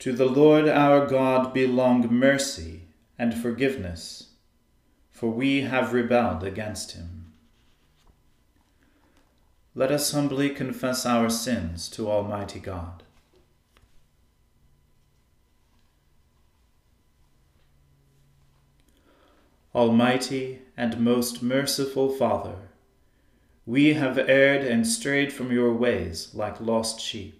To the Lord our God belong mercy and forgiveness, for we have rebelled against him. Let us humbly confess our sins to Almighty God. Almighty and most merciful Father, we have erred and strayed from your ways like lost sheep.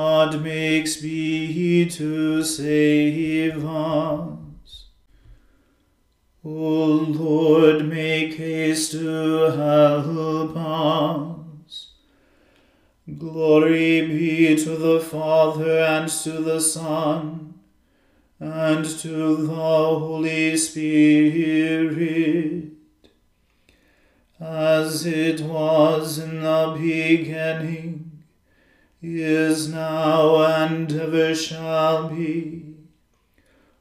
God, make speed to save us. O Lord, make haste to help us. Glory be to the Father and to the Son and to the Holy Spirit, as it was in the beginning is now and ever shall be,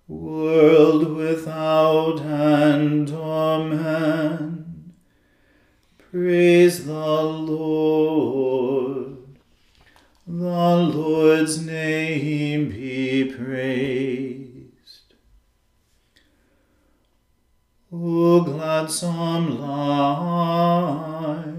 world without end. Amen. Praise the Lord. The Lord's name be praised. O gladsome light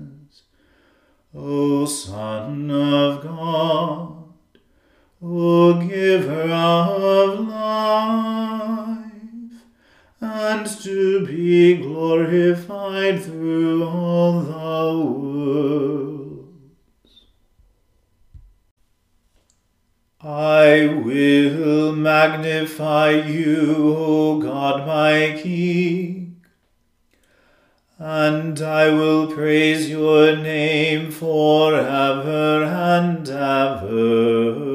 O Son of God, O Giver of life, and to be glorified through all the worlds. I will magnify you, O God my King and I will praise your name forever and ever.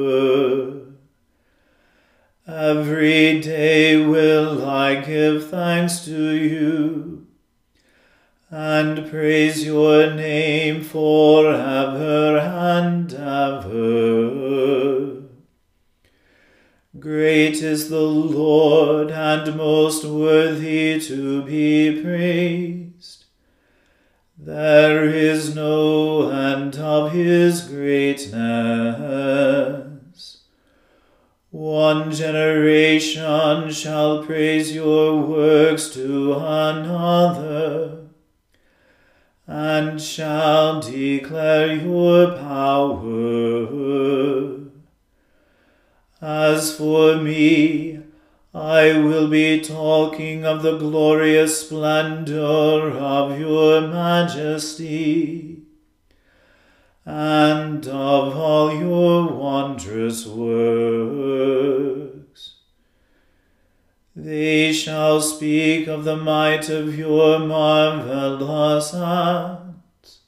Every day will I give thanks to you and praise your name forever and ever. Great is the Lord and most worthy to be praised. There is no end of his greatness. One generation shall praise your works to another, and shall declare your power. As for me, I will be talking of the glorious splendor of your majesty and of all your wondrous works. They shall speak of the might of your marvelous acts,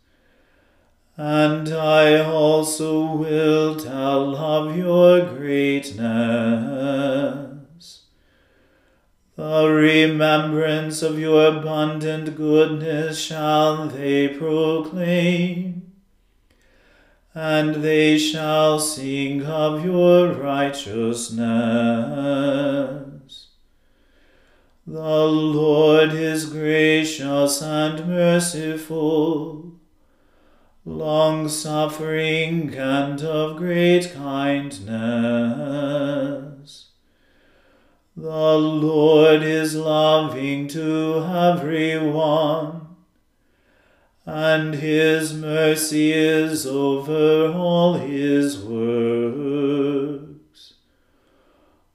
and I also will tell of your greatness. The remembrance of your abundant goodness shall they proclaim, and they shall sing of your righteousness. The Lord is gracious and merciful, long suffering and of great kindness. The Lord is loving to everyone, and his mercy is over all his works.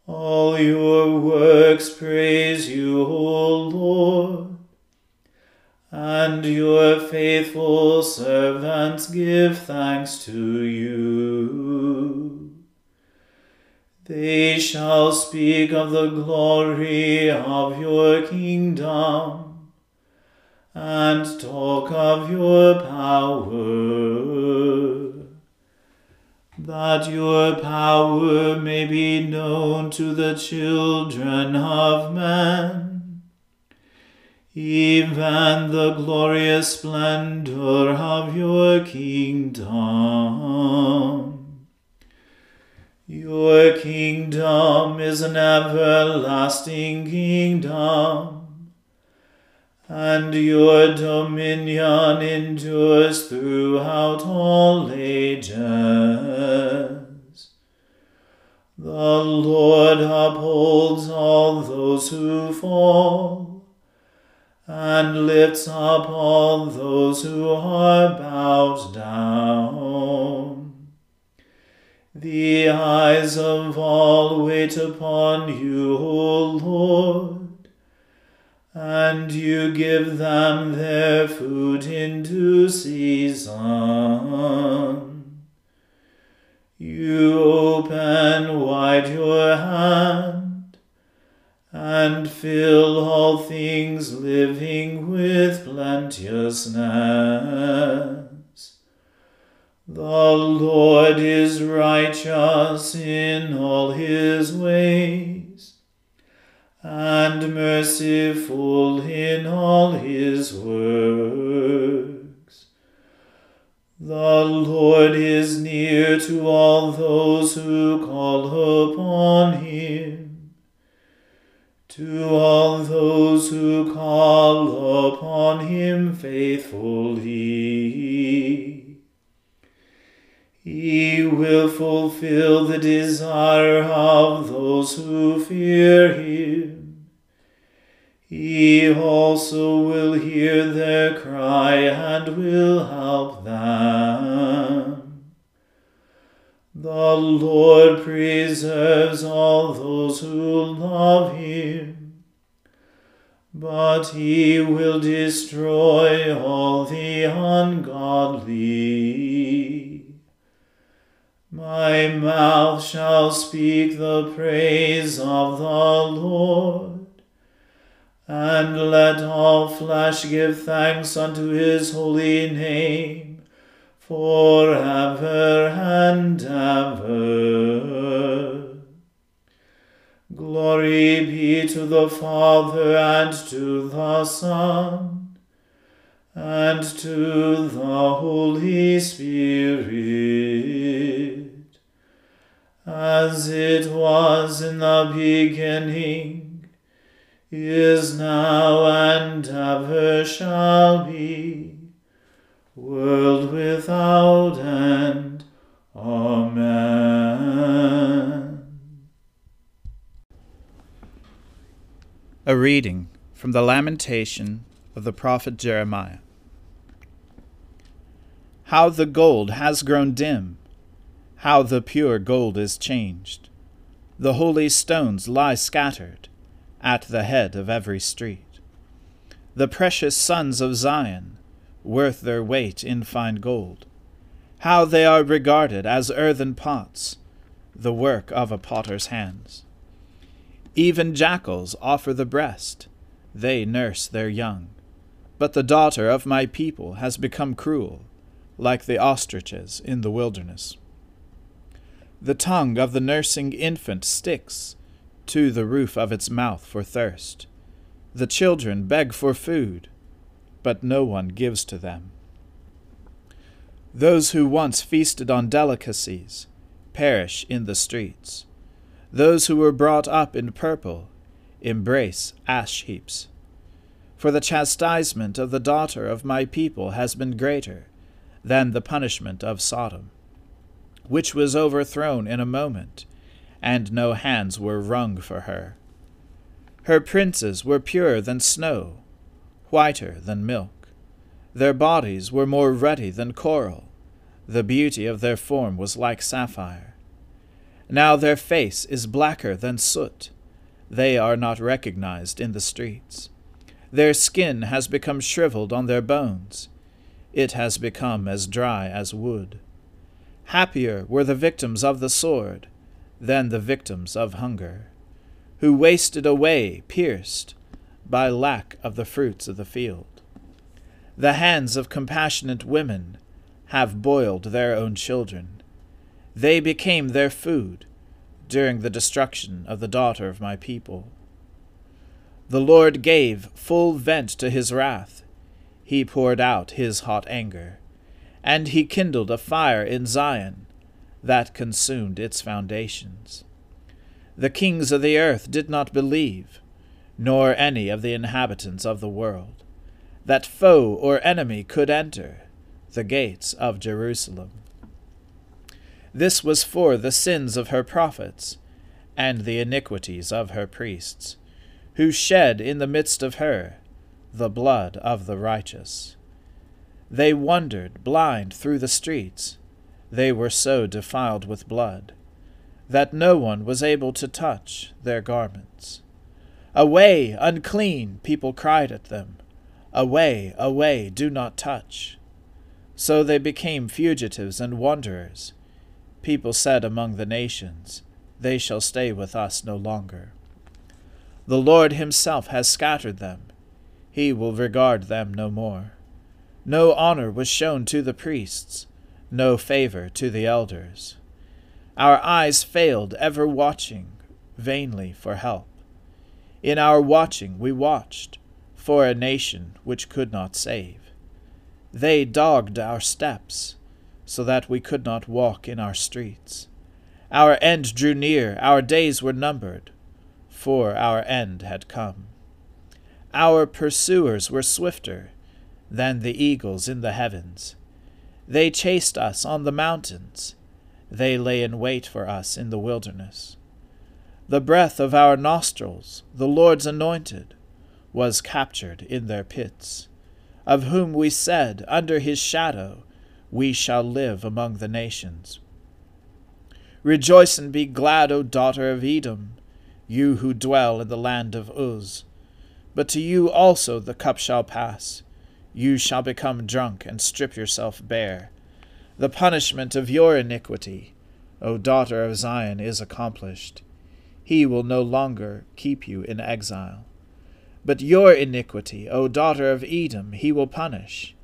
All your works praise you, O Lord, and your faithful servants give thanks to you. They shall speak of the glory of your kingdom and talk of your power, that your power may be known to the children of men, even the glorious splendor of your kingdom. Your kingdom is an everlasting kingdom, and your dominion endures throughout all ages. The Lord upholds all those who fall, and lifts up all those who are bowed down. The eyes of all wait upon you, O Lord, and you give them their food in due season. You open wide your hand and fill all things living with plenteousness. The Lord is righteous in all his ways, and merciful in all his works. The Lord is near to all those who call upon him, to all those who call upon him faithfully. He will fulfill the desire of those who fear him. He also will hear their cry and will help them. The Lord preserves all those who love him, but he will destroy all the ungodly. My mouth shall speak the praise of the Lord. And let all flesh give thanks unto his holy name for ever and ever. Glory be to the Father and to the Son and to the Holy Spirit as it was in the beginning, is now, and ever shall be, world without end. Amen. A reading from the Lamentation of the prophet Jeremiah. how the gold has grown dim, how the pure gold is changed. The holy stones lie scattered at the head of every street. The precious sons of Zion, worth their weight in fine gold, how they are regarded as earthen pots, the work of a potter's hands. Even jackals offer the breast, they nurse their young. But the daughter of my people has become cruel, like the ostriches in the wilderness. The tongue of the nursing infant sticks to the roof of its mouth for thirst. The children beg for food, but no one gives to them. Those who once feasted on delicacies perish in the streets. Those who were brought up in purple embrace ash heaps. For the chastisement of the daughter of my people has been greater than the punishment of Sodom, which was overthrown in a moment, and no hands were wrung for her. Her princes were purer than snow, whiter than milk. Their bodies were more ruddy than coral. The beauty of their form was like sapphire. Now their face is blacker than soot. They are not recognized in the streets. Their skin has become shriveled on their bones it has become as dry as wood. Happier were the victims of the sword than the victims of hunger, who wasted away pierced by lack of the fruits of the field. The hands of compassionate women have boiled their own children. They became their food during the destruction of the daughter of my people. The Lord gave full vent to his wrath he poured out his hot anger, and he kindled a fire in Zion that consumed its foundations. The kings of the earth did not believe, nor any of the inhabitants of the world, that foe or enemy could enter the gates of Jerusalem. This was for the sins of her prophets and the iniquities of her priests, who shed in the midst of her the blood of the righteous. They wandered blind through the streets. They were so defiled with blood that no one was able to touch their garments. Away, unclean, people cried at them. Away, away, do not touch. So they became fugitives and wanderers. People said among the nations, They shall stay with us no longer. The Lord himself has scattered them he will regard them no more. No honor was shown to the priests, no favor to the elders. Our eyes failed, ever watching vainly for help. In our watching we watched for a nation which could not save. They dogged our steps, so that we could not walk in our streets. Our end drew near, our days were numbered, for our end had come. Our pursuers were swifter than the eagles in the heavens. They chased us on the mountains. They lay in wait for us in the wilderness. The breath of our nostrils, the Lord's anointed, was captured in their pits, of whom we said, Under his shadow we shall live among the nations. Rejoice and be glad, O daughter of Edom, you who dwell in the land of Uz. But to you also the cup shall pass. You shall become drunk and strip yourself bare. The punishment of your iniquity, O daughter of Zion, is accomplished. He will no longer keep you in exile. But your iniquity, O daughter of Edom, he will punish.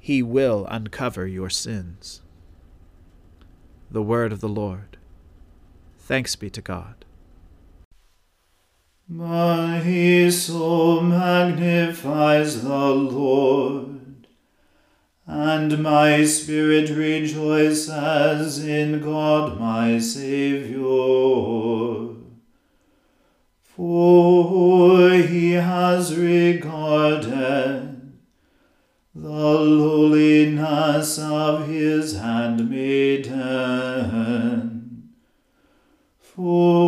He will uncover your sins. The word of the Lord. Thanks be to God. My soul magnifies and my spirit rejoices in God my Saviour. For he has regarded the lowliness of his handmaiden. For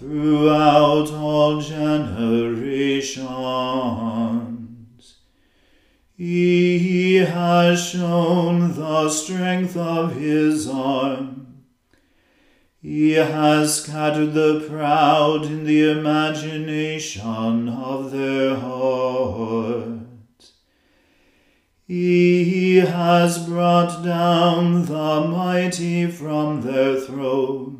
throughout all generations. He has shown the strength of his arm. He has scattered the proud in the imagination of their hearts. He has brought down the mighty from their thrones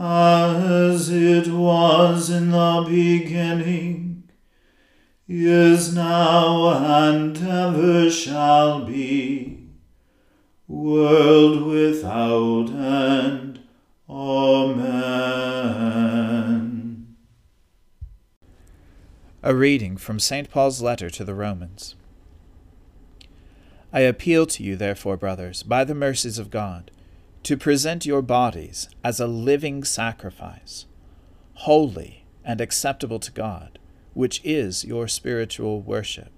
as it was in the beginning, is now, and ever shall be, world without end. Amen. A reading from St. Paul's letter to the Romans. I appeal to you, therefore, brothers, by the mercies of God to present your bodies as a living sacrifice, holy and acceptable to God, which is your spiritual worship.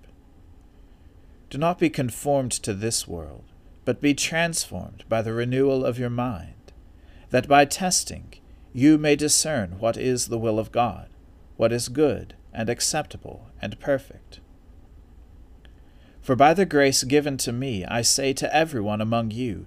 Do not be conformed to this world, but be transformed by the renewal of your mind, that by testing you may discern what is the will of God, what is good and acceptable and perfect. For by the grace given to me, I say to everyone among you,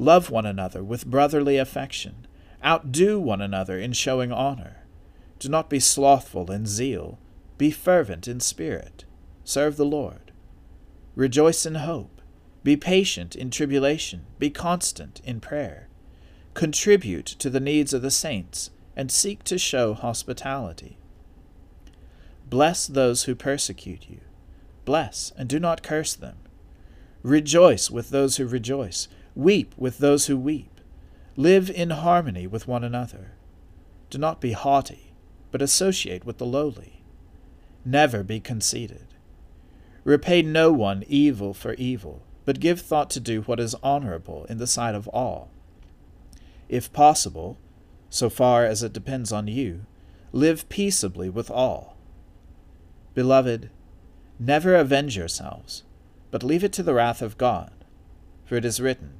Love one another with brotherly affection. Outdo one another in showing honor. Do not be slothful in zeal. Be fervent in spirit. Serve the Lord. Rejoice in hope. Be patient in tribulation. Be constant in prayer. Contribute to the needs of the saints, and seek to show hospitality. Bless those who persecute you. Bless, and do not curse them. Rejoice with those who rejoice Weep with those who weep. Live in harmony with one another. Do not be haughty, but associate with the lowly. Never be conceited. Repay no one evil for evil, but give thought to do what is honorable in the sight of all. If possible, so far as it depends on you, live peaceably with all. Beloved, never avenge yourselves, but leave it to the wrath of God. For it is written,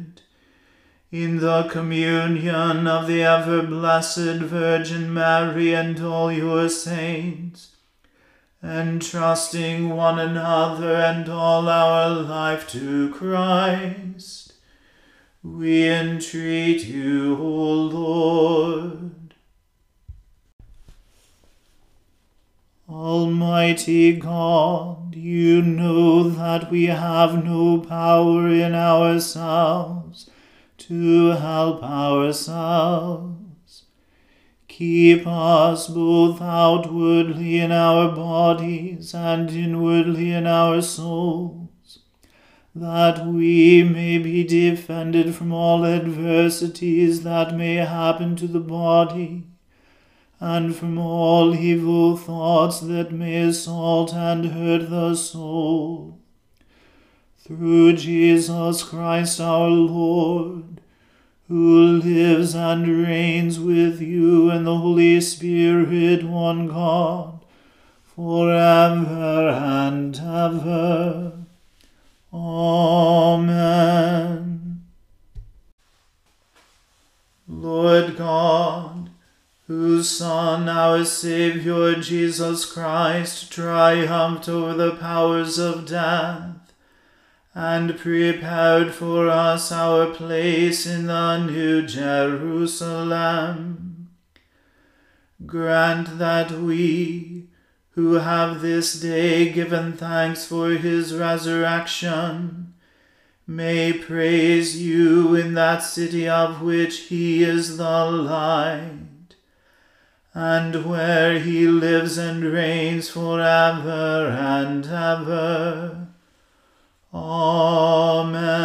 in the communion of the ever blessed Virgin Mary and all your saints, entrusting one another and all our life to Christ, we entreat you, O Lord. Almighty God, you know that we have no power in ourselves to help ourselves. Keep us both outwardly in our bodies and inwardly in our souls, that we may be defended from all adversities that may happen to the body, and from all evil thoughts that may assault and hurt the soul. Through Jesus Christ our Lord, who lives and reigns with you and the Holy Spirit, one God, for ever and ever. Amen. Lord God, whose Son, our Saviour Jesus Christ, triumphed over the powers of death, and prepared for us our place in the New Jerusalem. Grant that we, who have this day given thanks for his resurrection, may praise you in that city of which he is the light and where he lives and reigns for ever and ever. Amen.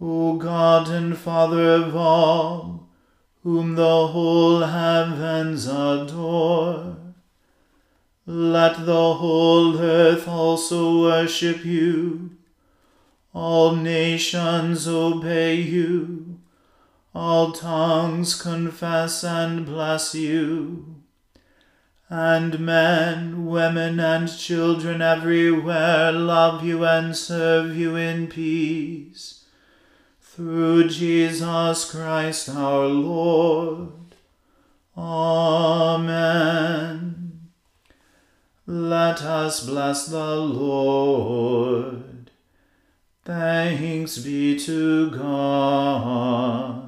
O God and Father of all, whom the whole heavens adore, let the whole earth also worship you. All nations obey you, all tongues confess and bless you, and men, women, and children everywhere love you and serve you in peace. Through Jesus Christ our Lord. Amen. Let us bless the Lord. Thanks be to God.